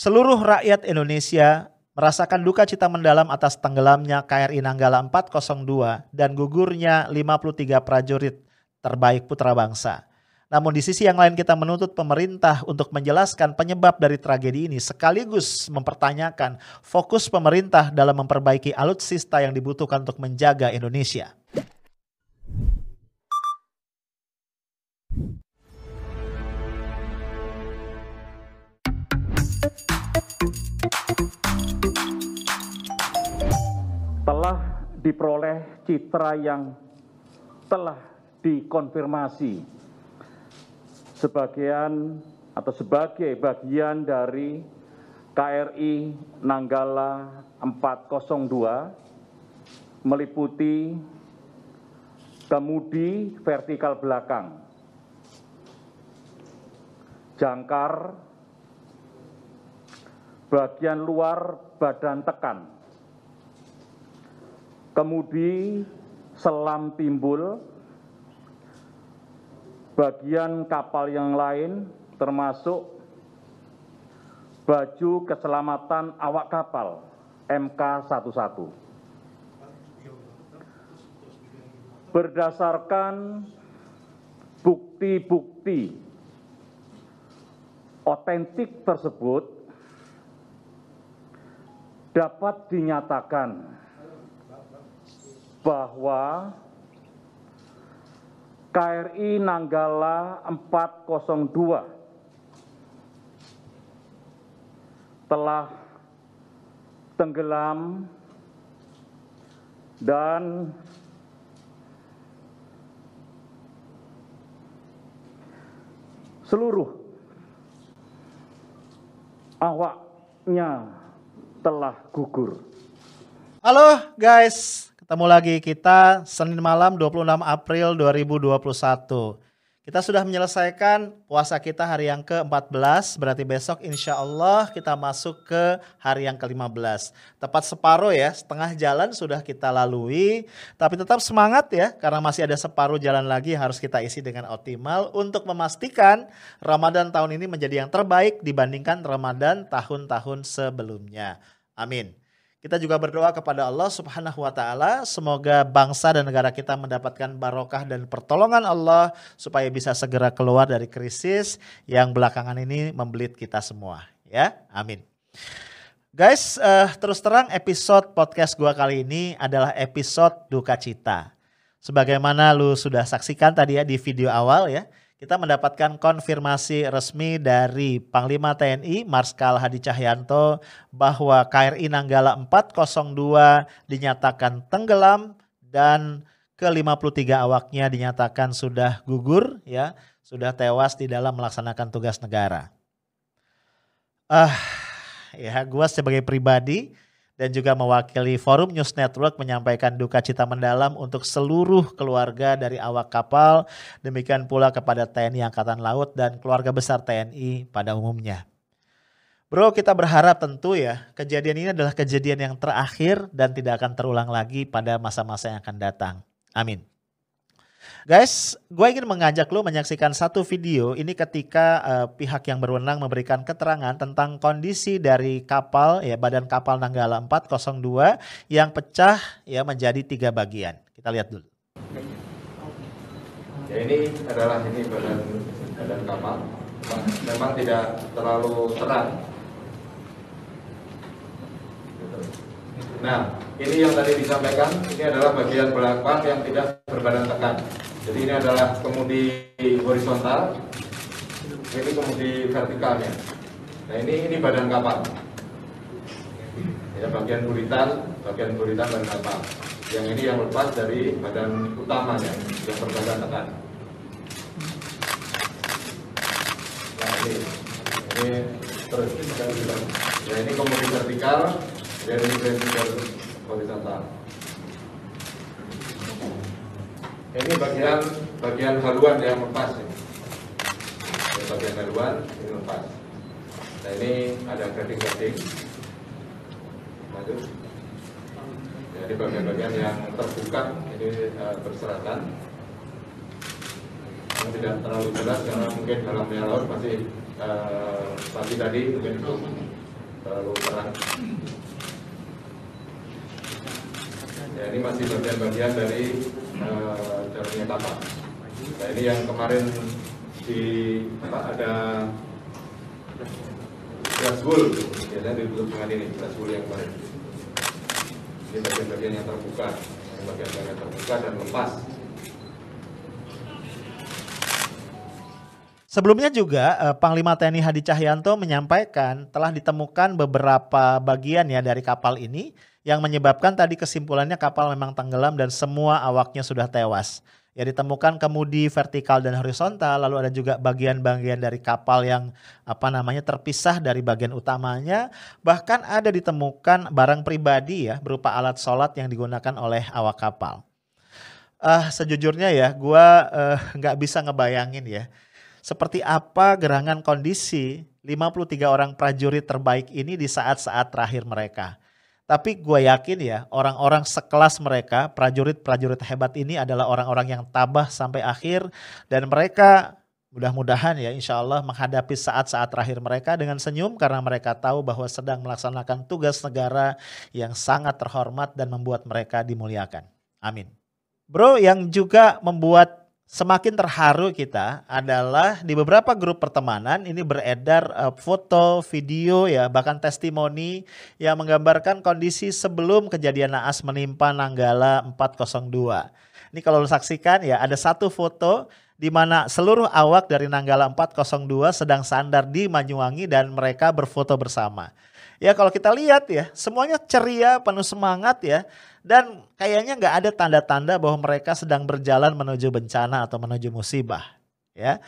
Seluruh rakyat Indonesia merasakan duka cita mendalam atas tenggelamnya KRI Nanggala 402 dan gugurnya 53 prajurit terbaik putra bangsa. Namun di sisi yang lain kita menuntut pemerintah untuk menjelaskan penyebab dari tragedi ini sekaligus mempertanyakan fokus pemerintah dalam memperbaiki alutsista yang dibutuhkan untuk menjaga Indonesia. Telah diperoleh citra yang telah dikonfirmasi. Sebagian atau sebagai bagian dari KRI Nanggala 402 meliputi kemudi vertikal belakang, jangkar, bagian luar badan tekan, kemudi selam timbul, bagian kapal yang lain termasuk baju keselamatan awak kapal MK11. Berdasarkan bukti-bukti otentik tersebut dapat dinyatakan bahwa KRI Nanggala 402 telah tenggelam dan seluruh awaknya telah gugur. Halo guys, ketemu lagi kita Senin malam 26 April 2021. Kita sudah menyelesaikan puasa kita hari yang ke-14, berarti besok insya Allah kita masuk ke hari yang ke-15. Tepat separuh ya, setengah jalan sudah kita lalui, tapi tetap semangat ya, karena masih ada separuh jalan lagi harus kita isi dengan optimal untuk memastikan Ramadan tahun ini menjadi yang terbaik dibandingkan Ramadan tahun-tahun sebelumnya. Amin. Kita juga berdoa kepada Allah Subhanahu wa taala semoga bangsa dan negara kita mendapatkan barokah dan pertolongan Allah supaya bisa segera keluar dari krisis yang belakangan ini membelit kita semua ya. Amin. Guys, uh, terus terang episode podcast gua kali ini adalah episode duka cita. Sebagaimana lu sudah saksikan tadi ya di video awal ya kita mendapatkan konfirmasi resmi dari Panglima TNI Marskal Hadi Cahyanto bahwa KRI Nanggala 402 dinyatakan tenggelam dan ke-53 awaknya dinyatakan sudah gugur ya, sudah tewas di dalam melaksanakan tugas negara. Ah, uh, ya gua sebagai pribadi dan juga mewakili Forum News Network menyampaikan duka cita mendalam untuk seluruh keluarga dari awak kapal, demikian pula kepada TNI Angkatan Laut dan keluarga besar TNI pada umumnya. Bro, kita berharap tentu ya, kejadian ini adalah kejadian yang terakhir dan tidak akan terulang lagi pada masa-masa yang akan datang. Amin. Guys, gue ingin mengajak lo menyaksikan satu video ini ketika uh, pihak yang berwenang memberikan keterangan tentang kondisi dari kapal ya badan kapal Nanggala 402 yang pecah ya menjadi tiga bagian. Kita lihat dulu. Ya ini adalah ini badan badan kapal. Memang tidak terlalu terang. Nah, ini yang tadi disampaikan, ini adalah bagian belakang yang tidak berbadan tekan. Jadi ini adalah kemudi horizontal, ini kemudi vertikalnya. Nah ini ini badan kapal. Ya bagian buritan, bagian buritan dan kapal. Yang ini yang lepas dari badan utamanya yang berbadan tekan. Nah ini ini terus ya ini kemudi vertikal, dan ini horizontal. Ini bagian bagian haluan yang lepas ini. Ini bagian haluan ini lepas. Nah ini ada. Maju. Ya, ini bagian-bagian yang terbuka ini uh, berseratan. Yang tidak terlalu jelas karena mungkin dalam laut masih uh, pagi tadi mungkin belum terlalu terang. Ya ini masih bagian-bagian dari uh, jalannya kapal. Nah ini yang kemarin di apa ada Grasbul, biasanya ditutup dengan ini Grasbul yang kemarin. Ini bagian-bagian yang terbuka, bagian-bagian yang terbuka dan lepas. Sebelumnya juga eh, Panglima TNI Hadi Cahyanto menyampaikan telah ditemukan beberapa bagian ya dari kapal ini yang menyebabkan tadi kesimpulannya kapal memang tenggelam dan semua awaknya sudah tewas. Ya ditemukan kemudi vertikal dan horizontal, lalu ada juga bagian-bagian dari kapal yang apa namanya terpisah dari bagian utamanya, bahkan ada ditemukan barang pribadi ya berupa alat sholat yang digunakan oleh awak kapal. Uh, sejujurnya ya, gue uh, nggak bisa ngebayangin ya seperti apa gerangan kondisi 53 orang prajurit terbaik ini di saat-saat terakhir mereka. Tapi gue yakin ya orang-orang sekelas mereka, prajurit-prajurit hebat ini adalah orang-orang yang tabah sampai akhir dan mereka mudah-mudahan ya insya Allah menghadapi saat-saat terakhir mereka dengan senyum karena mereka tahu bahwa sedang melaksanakan tugas negara yang sangat terhormat dan membuat mereka dimuliakan. Amin. Bro yang juga membuat semakin terharu kita adalah di beberapa grup pertemanan ini beredar uh, foto, video ya bahkan testimoni yang menggambarkan kondisi sebelum kejadian naas menimpa Nanggala 402. Ini kalau lo saksikan ya ada satu foto di mana seluruh awak dari Nanggala 402 sedang sandar di Manyuwangi dan mereka berfoto bersama. Ya kalau kita lihat ya semuanya ceria, penuh semangat ya dan kayaknya nggak ada tanda-tanda bahwa mereka sedang berjalan menuju bencana atau menuju musibah ya.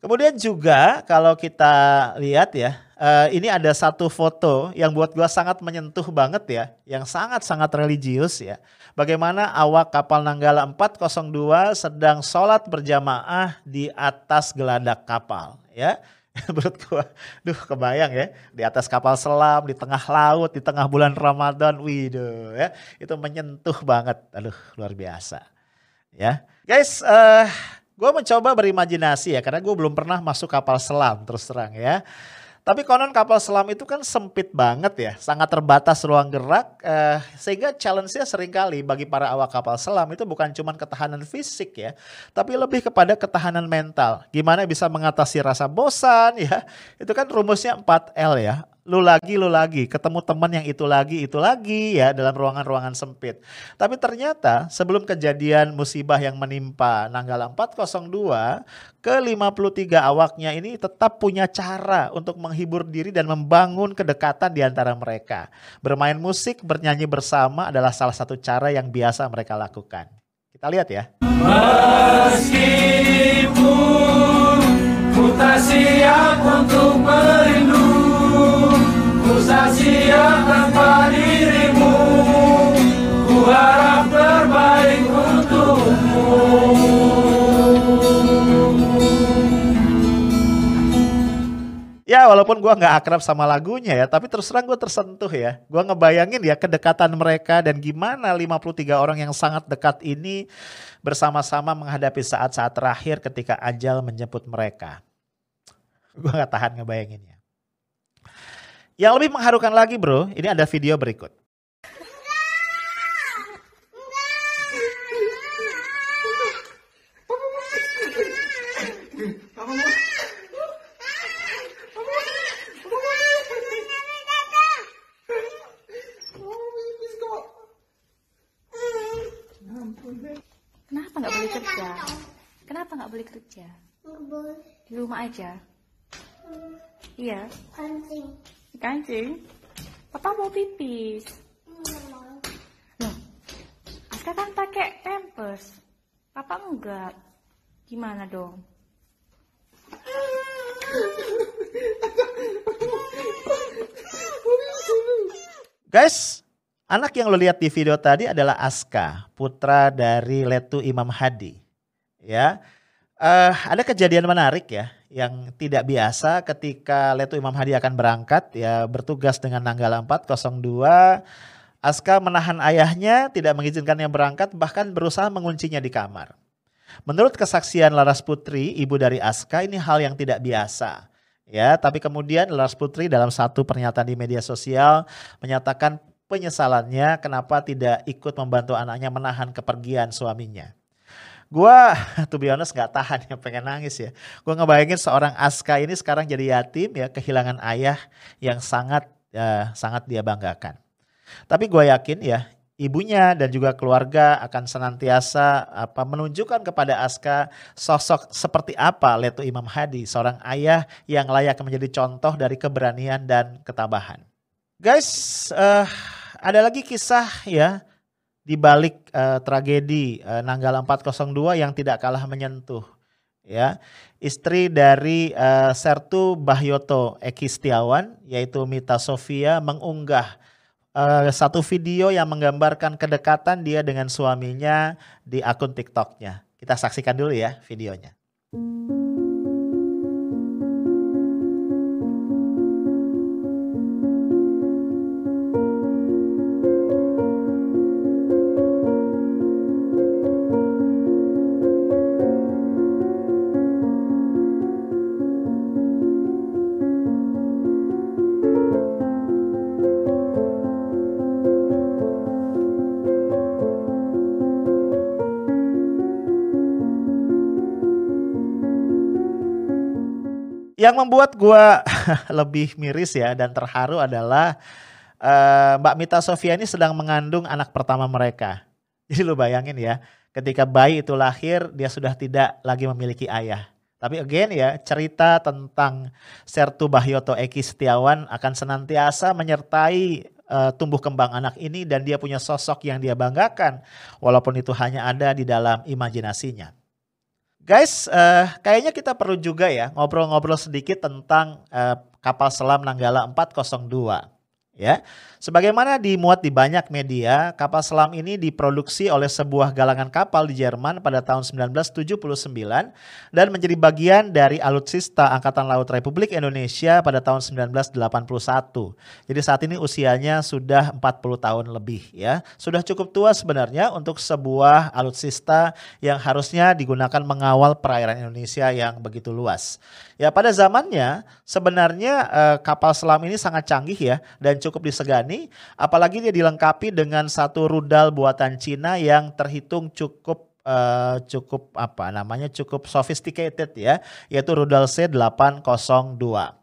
Kemudian juga kalau kita lihat ya, uh, ini ada satu foto yang buat gua sangat menyentuh banget ya, yang sangat-sangat religius ya. Bagaimana awak kapal Nanggala 402 sedang sholat berjamaah di atas geladak kapal ya. menurut gua duh kebayang ya di atas kapal selam di tengah laut di tengah bulan Ramadan widuh ya itu menyentuh banget. Aduh luar biasa ya. Guys uh, gua mencoba berimajinasi ya karena gua belum pernah masuk kapal selam terus terang ya tapi konon kapal selam itu kan sempit banget ya, sangat terbatas ruang gerak, eh, sehingga challenge-nya sering kali bagi para awak kapal selam itu bukan cuma ketahanan fisik ya, tapi lebih kepada ketahanan mental. Gimana bisa mengatasi rasa bosan ya, itu kan rumusnya 4L ya, lu lagi, lu lagi, ketemu teman yang itu lagi, itu lagi ya dalam ruangan-ruangan sempit. Tapi ternyata sebelum kejadian musibah yang menimpa Nanggala 402, ke 53 awaknya ini tetap punya cara untuk menghibur diri dan membangun kedekatan di antara mereka. Bermain musik, bernyanyi bersama adalah salah satu cara yang biasa mereka lakukan. Kita lihat ya. Meskipun ku tak siap untuk merindu Ya walaupun gue nggak akrab sama lagunya ya, tapi terus terang gue tersentuh ya. Gue ngebayangin ya kedekatan mereka dan gimana 53 orang yang sangat dekat ini bersama-sama menghadapi saat-saat terakhir ketika ajal menjemput mereka. Gue gak tahan ngebayanginnya. Yang lebih mengharukan lagi bro, ini ada video berikut. Kenapa nggak boleh kerja? Kenapa nggak boleh kerja? Di rumah aja. Kancing. Papa mau pipis. Loh, Aska kan pakai pampers. Papa enggak. Gimana dong? Guys, anak yang lo lihat di video tadi adalah Aska, putra dari Letu Imam Hadi. Ya, uh, ada kejadian menarik ya yang tidak biasa ketika Letu Imam Hadi akan berangkat ya bertugas dengan Nanggala 402 Aska menahan ayahnya tidak mengizinkannya berangkat bahkan berusaha menguncinya di kamar. Menurut kesaksian Laras Putri, ibu dari Aska ini hal yang tidak biasa. ya. Tapi kemudian Lars Putri dalam satu pernyataan di media sosial menyatakan penyesalannya kenapa tidak ikut membantu anaknya menahan kepergian suaminya. Gua to be honest gak tahan ya pengen nangis ya. Gua ngebayangin seorang Aska ini sekarang jadi yatim ya kehilangan ayah yang sangat ya, sangat dia banggakan. Tapi gue yakin ya ibunya dan juga keluarga akan senantiasa apa menunjukkan kepada Aska sosok seperti apa Letu Imam Hadi, seorang ayah yang layak menjadi contoh dari keberanian dan ketabahan. Guys, uh, ada lagi kisah ya di balik uh, tragedi uh, Nanggala 402 yang tidak kalah menyentuh ya. Istri dari uh, Sertu Bahyoto Eki Setiawan yaitu Mita Sofia mengunggah uh, satu video yang menggambarkan kedekatan dia dengan suaminya di akun TikToknya. Kita saksikan dulu ya videonya. Yang membuat gue lebih miris ya dan terharu adalah uh, Mbak Mita Sofia ini sedang mengandung anak pertama mereka. Jadi lu bayangin ya, ketika bayi itu lahir dia sudah tidak lagi memiliki ayah. Tapi again ya, cerita tentang Sertu Bahyoto Eki Setiawan akan senantiasa menyertai uh, tumbuh kembang anak ini dan dia punya sosok yang dia banggakan walaupun itu hanya ada di dalam imajinasinya. Guys, uh, kayaknya kita perlu juga ya ngobrol-ngobrol sedikit tentang uh, kapal selam Nanggala 402 ya. Sebagaimana dimuat di banyak media, kapal selam ini diproduksi oleh sebuah galangan kapal di Jerman pada tahun 1979 dan menjadi bagian dari alutsista Angkatan Laut Republik Indonesia pada tahun 1981. Jadi saat ini usianya sudah 40 tahun lebih ya. Sudah cukup tua sebenarnya untuk sebuah alutsista yang harusnya digunakan mengawal perairan Indonesia yang begitu luas. Ya pada zamannya sebenarnya eh, kapal selam ini sangat canggih ya dan cukup disegani apalagi dia dilengkapi dengan satu rudal buatan Cina yang terhitung cukup uh, cukup apa namanya cukup sophisticated ya yaitu rudal C802.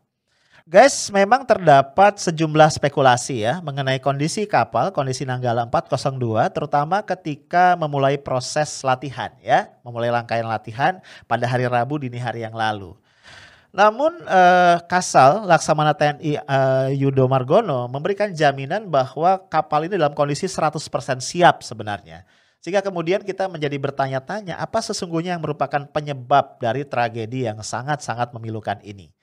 Guys, memang terdapat sejumlah spekulasi ya mengenai kondisi kapal, kondisi Nanggala 402 terutama ketika memulai proses latihan ya, memulai rangkaian latihan pada hari Rabu dini hari yang lalu. Namun uh, Kasal Laksamana TNI eh, Yudo Margono memberikan jaminan bahwa kapal ini dalam kondisi 100% siap sebenarnya. Sehingga kemudian kita menjadi bertanya-tanya apa sesungguhnya yang merupakan penyebab dari tragedi yang sangat-sangat memilukan ini.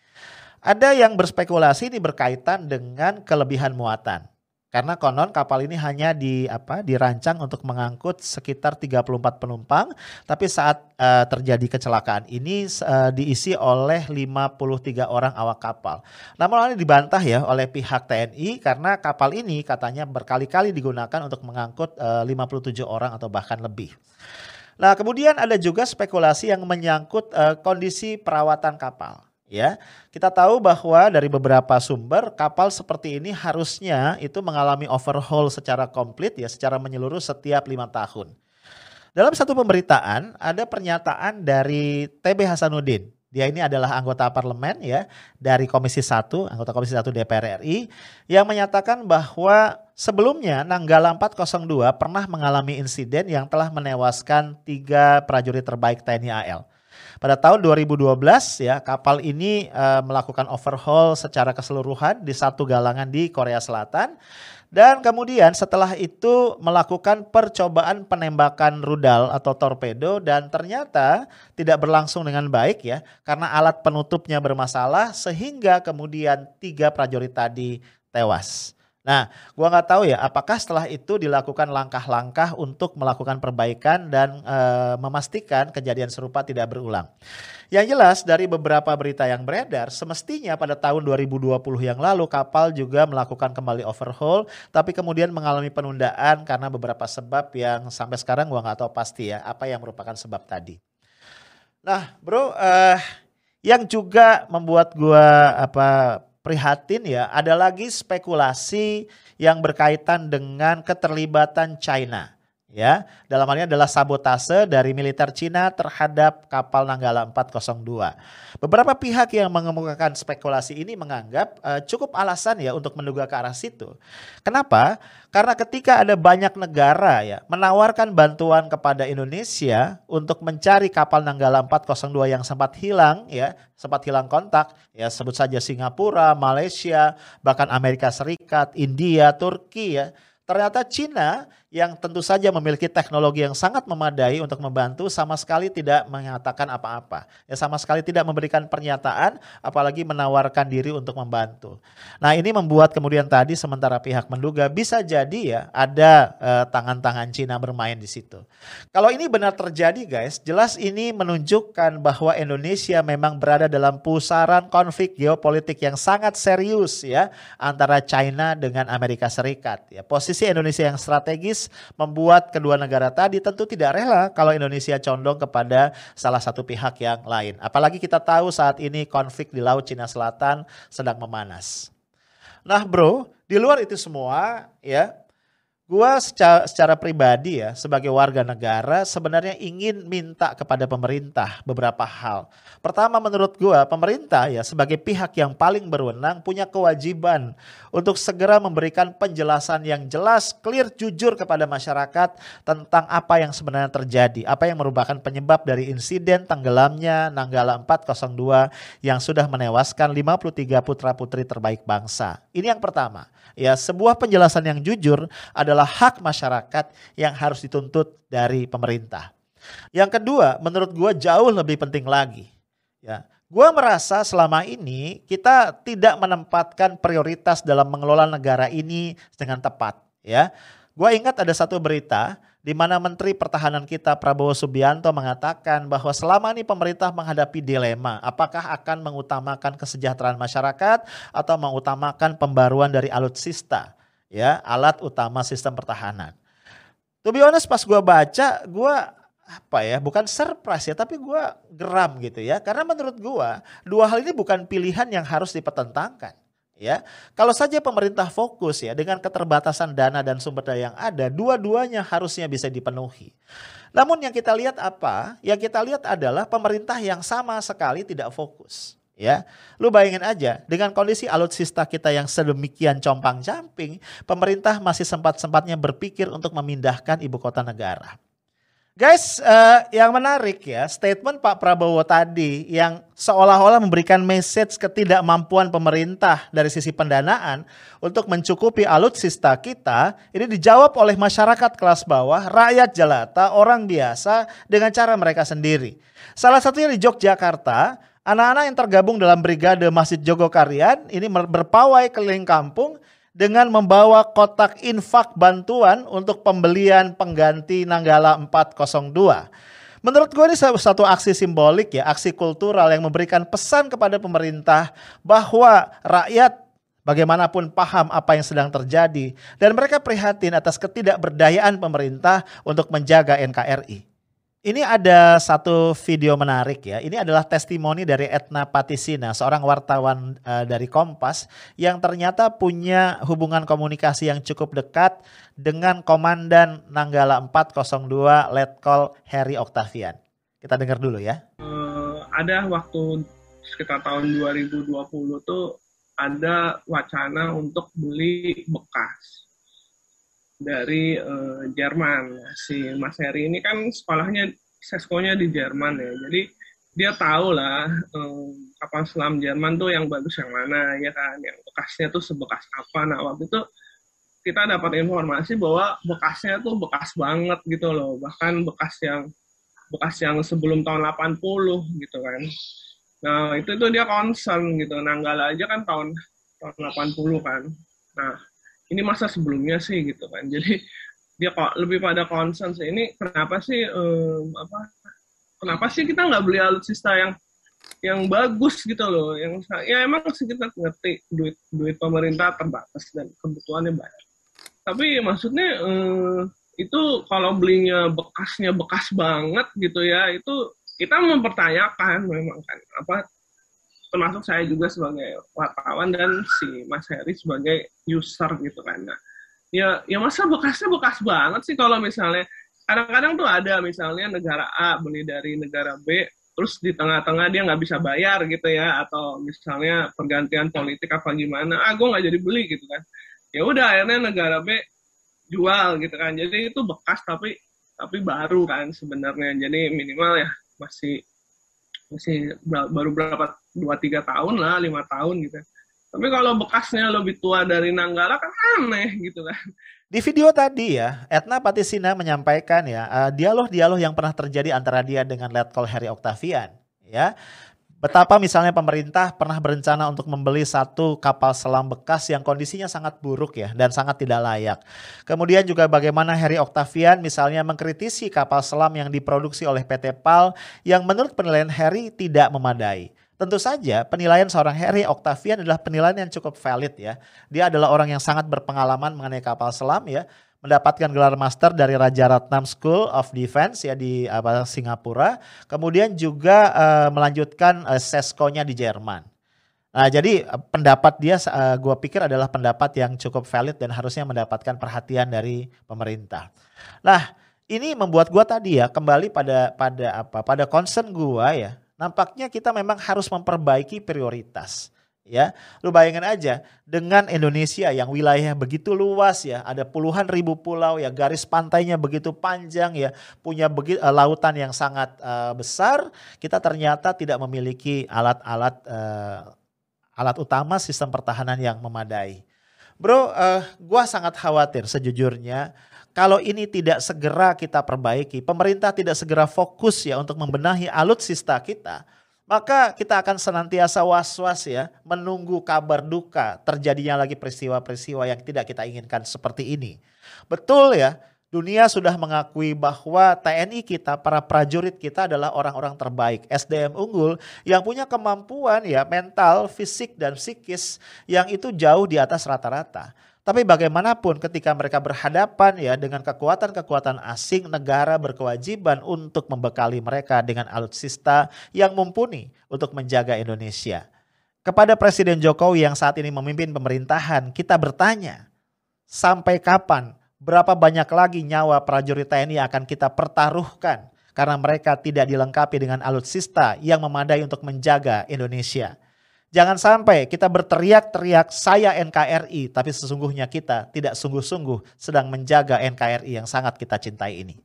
Ada yang berspekulasi ini berkaitan dengan kelebihan muatan. Karena konon kapal ini hanya di apa dirancang untuk mengangkut sekitar 34 penumpang, tapi saat uh, terjadi kecelakaan ini uh, diisi oleh 53 orang awak kapal. Namun ini dibantah ya oleh pihak TNI karena kapal ini katanya berkali-kali digunakan untuk mengangkut eh, uh, 57 orang atau bahkan lebih. Nah, kemudian ada juga spekulasi yang menyangkut uh, kondisi perawatan kapal ya. Kita tahu bahwa dari beberapa sumber kapal seperti ini harusnya itu mengalami overhaul secara komplit ya, secara menyeluruh setiap lima tahun. Dalam satu pemberitaan ada pernyataan dari TB Hasanuddin. Dia ini adalah anggota parlemen ya dari Komisi 1, anggota Komisi 1 DPR RI yang menyatakan bahwa sebelumnya Nanggala 402 pernah mengalami insiden yang telah menewaskan tiga prajurit terbaik TNI AL. Pada tahun 2012 ya kapal ini uh, melakukan overhaul secara keseluruhan di satu galangan di Korea Selatan dan kemudian setelah itu melakukan percobaan penembakan rudal atau torpedo dan ternyata tidak berlangsung dengan baik ya karena alat penutupnya bermasalah sehingga kemudian tiga prajurit tadi tewas. Nah, gua nggak tahu ya apakah setelah itu dilakukan langkah-langkah untuk melakukan perbaikan dan e, memastikan kejadian serupa tidak berulang. Yang jelas dari beberapa berita yang beredar, semestinya pada tahun 2020 yang lalu kapal juga melakukan kembali overhaul, tapi kemudian mengalami penundaan karena beberapa sebab yang sampai sekarang gua nggak tahu pasti ya apa yang merupakan sebab tadi. Nah, bro, uh, Yang juga membuat gua apa prihatin ya, ada lagi spekulasi yang berkaitan dengan keterlibatan China ya. Dalam hal ini adalah sabotase dari militer Cina terhadap kapal Nanggala 402. Beberapa pihak yang mengemukakan spekulasi ini menganggap uh, cukup alasan ya untuk menduga ke arah situ. Kenapa? Karena ketika ada banyak negara ya menawarkan bantuan kepada Indonesia untuk mencari kapal Nanggala 402 yang sempat hilang ya, sempat hilang kontak ya sebut saja Singapura, Malaysia, bahkan Amerika Serikat, India, Turki ya Ternyata Cina yang tentu saja memiliki teknologi yang sangat memadai untuk membantu sama sekali tidak mengatakan apa-apa. Ya sama sekali tidak memberikan pernyataan apalagi menawarkan diri untuk membantu. Nah, ini membuat kemudian tadi sementara pihak menduga bisa jadi ya ada eh, tangan-tangan Cina bermain di situ. Kalau ini benar terjadi guys, jelas ini menunjukkan bahwa Indonesia memang berada dalam pusaran konflik geopolitik yang sangat serius ya antara China dengan Amerika Serikat. Ya, posisi posisi Indonesia yang strategis membuat kedua negara tadi tentu tidak rela kalau Indonesia condong kepada salah satu pihak yang lain. Apalagi kita tahu saat ini konflik di Laut Cina Selatan sedang memanas. Nah bro, di luar itu semua ya Gua secara, secara pribadi ya sebagai warga negara sebenarnya ingin minta kepada pemerintah beberapa hal. Pertama menurut gua pemerintah ya sebagai pihak yang paling berwenang punya kewajiban untuk segera memberikan penjelasan yang jelas, clear, jujur kepada masyarakat tentang apa yang sebenarnya terjadi, apa yang merupakan penyebab dari insiden tenggelamnya Nanggala 402 yang sudah menewaskan 53 putra-putri terbaik bangsa. Ini yang pertama. Ya, sebuah penjelasan yang jujur adalah hak masyarakat yang harus dituntut dari pemerintah. Yang kedua, menurut gue jauh lebih penting lagi. Ya, gue merasa selama ini kita tidak menempatkan prioritas dalam mengelola negara ini dengan tepat. Ya, gue ingat ada satu berita di mana Menteri Pertahanan kita Prabowo Subianto mengatakan bahwa selama ini pemerintah menghadapi dilema apakah akan mengutamakan kesejahteraan masyarakat atau mengutamakan pembaruan dari alutsista ya alat utama sistem pertahanan. To be honest pas gue baca gue apa ya bukan surprise ya tapi gue geram gitu ya karena menurut gue dua hal ini bukan pilihan yang harus dipertentangkan ya. Kalau saja pemerintah fokus ya dengan keterbatasan dana dan sumber daya yang ada, dua-duanya harusnya bisa dipenuhi. Namun yang kita lihat apa? Yang kita lihat adalah pemerintah yang sama sekali tidak fokus. Ya, lu bayangin aja dengan kondisi alutsista kita yang sedemikian compang-camping, pemerintah masih sempat-sempatnya berpikir untuk memindahkan ibu kota negara. Guys, uh, yang menarik ya, statement Pak Prabowo tadi yang seolah-olah memberikan message ketidakmampuan pemerintah dari sisi pendanaan untuk mencukupi alutsista kita, ini dijawab oleh masyarakat kelas bawah, rakyat jelata, orang biasa dengan cara mereka sendiri. Salah satunya di Yogyakarta, anak-anak yang tergabung dalam Brigade Masjid Jogokarian ini berpawai keliling kampung dengan membawa kotak infak bantuan untuk pembelian pengganti Nanggala 402. Menurut gue ini satu aksi simbolik ya, aksi kultural yang memberikan pesan kepada pemerintah bahwa rakyat bagaimanapun paham apa yang sedang terjadi dan mereka prihatin atas ketidakberdayaan pemerintah untuk menjaga NKRI. Ini ada satu video menarik ya. Ini adalah testimoni dari Etna Patisina, seorang wartawan uh, dari Kompas yang ternyata punya hubungan komunikasi yang cukup dekat dengan Komandan Nanggala 402 Letkol Harry Octavian. Kita dengar dulu ya. Uh, ada waktu sekitar tahun 2020 tuh ada wacana untuk beli bekas dari uh, Jerman. Si Mas Heri ini kan sekolahnya seskonya di Jerman ya. Jadi dia tahu lah um, kapal selam Jerman tuh yang bagus yang mana ya kan, yang bekasnya tuh sebekas apa. Nah waktu itu kita dapat informasi bahwa bekasnya tuh bekas banget gitu loh, bahkan bekas yang bekas yang sebelum tahun 80 gitu kan. Nah itu tuh dia concern gitu, Nanggala aja kan tahun tahun 80 kan. Nah ini masa sebelumnya sih gitu kan. Jadi dia kok lebih pada concern sih. Ini kenapa sih um, apa kenapa sih kita nggak beli alutsista yang yang bagus gitu loh? Yang ya emang sih kita ngerti duit duit pemerintah terbatas dan kebutuhannya banyak. Tapi maksudnya um, itu kalau belinya bekasnya bekas banget gitu ya itu kita mempertanyakan memang kan apa termasuk saya juga sebagai wartawan dan si Mas Heri sebagai user gitu kan. Nah, ya ya masa bekasnya bekas banget sih kalau misalnya kadang-kadang tuh ada misalnya negara A beli dari negara B terus di tengah-tengah dia nggak bisa bayar gitu ya atau misalnya pergantian politik apa gimana ah gue nggak jadi beli gitu kan. Ya udah akhirnya negara B jual gitu kan. Jadi itu bekas tapi tapi baru kan sebenarnya. Jadi minimal ya masih masih baru berapa dua tiga tahun lah lima tahun gitu tapi kalau bekasnya lebih tua dari Nanggala kan aneh gitu kan di video tadi ya, Etna Patisina menyampaikan ya, uh, dialog-dialog yang pernah terjadi antara dia dengan Letkol Harry Octavian. Ya, Betapa misalnya pemerintah pernah berencana untuk membeli satu kapal selam bekas yang kondisinya sangat buruk ya dan sangat tidak layak. Kemudian juga bagaimana Harry Octavian misalnya mengkritisi kapal selam yang diproduksi oleh PT PAL yang menurut penilaian Harry tidak memadai. Tentu saja penilaian seorang Harry Octavian adalah penilaian yang cukup valid ya. Dia adalah orang yang sangat berpengalaman mengenai kapal selam ya, mendapatkan gelar master dari Raja Ratnam School of Defense ya di apa, Singapura, kemudian juga uh, melanjutkan uh, seskonya di Jerman. Nah, jadi uh, pendapat dia uh, gue pikir adalah pendapat yang cukup valid dan harusnya mendapatkan perhatian dari pemerintah. Nah, ini membuat gue tadi ya kembali pada pada apa? Pada concern gue ya nampaknya kita memang harus memperbaiki prioritas. Ya, lu bayangin aja dengan Indonesia yang wilayahnya begitu luas ya, ada puluhan ribu pulau ya, garis pantainya begitu panjang ya, punya begitu uh, eh, lautan yang sangat uh, besar, kita ternyata tidak memiliki alat-alat uh, alat utama sistem pertahanan yang memadai. Bro, uh, gua sangat khawatir sejujurnya kalau ini tidak segera kita perbaiki, pemerintah tidak segera fokus ya untuk membenahi alutsista kita, maka kita akan senantiasa was-was ya menunggu kabar duka terjadinya lagi peristiwa-peristiwa yang tidak kita inginkan seperti ini. Betul ya, dunia sudah mengakui bahwa TNI kita, para prajurit kita adalah orang-orang terbaik, SDM unggul yang punya kemampuan ya mental, fisik dan psikis yang itu jauh di atas rata-rata. Tapi bagaimanapun ketika mereka berhadapan ya dengan kekuatan-kekuatan asing, negara berkewajiban untuk membekali mereka dengan alutsista yang mumpuni untuk menjaga Indonesia. Kepada Presiden Jokowi yang saat ini memimpin pemerintahan, kita bertanya, sampai kapan, berapa banyak lagi nyawa prajurit TNI akan kita pertaruhkan karena mereka tidak dilengkapi dengan alutsista yang memadai untuk menjaga Indonesia. Jangan sampai kita berteriak-teriak saya NKRI, tapi sesungguhnya kita tidak sungguh-sungguh sedang menjaga NKRI yang sangat kita cintai ini.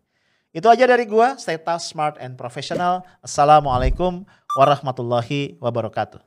Itu aja dari gua, stay tough, smart, and professional. Assalamualaikum warahmatullahi wabarakatuh.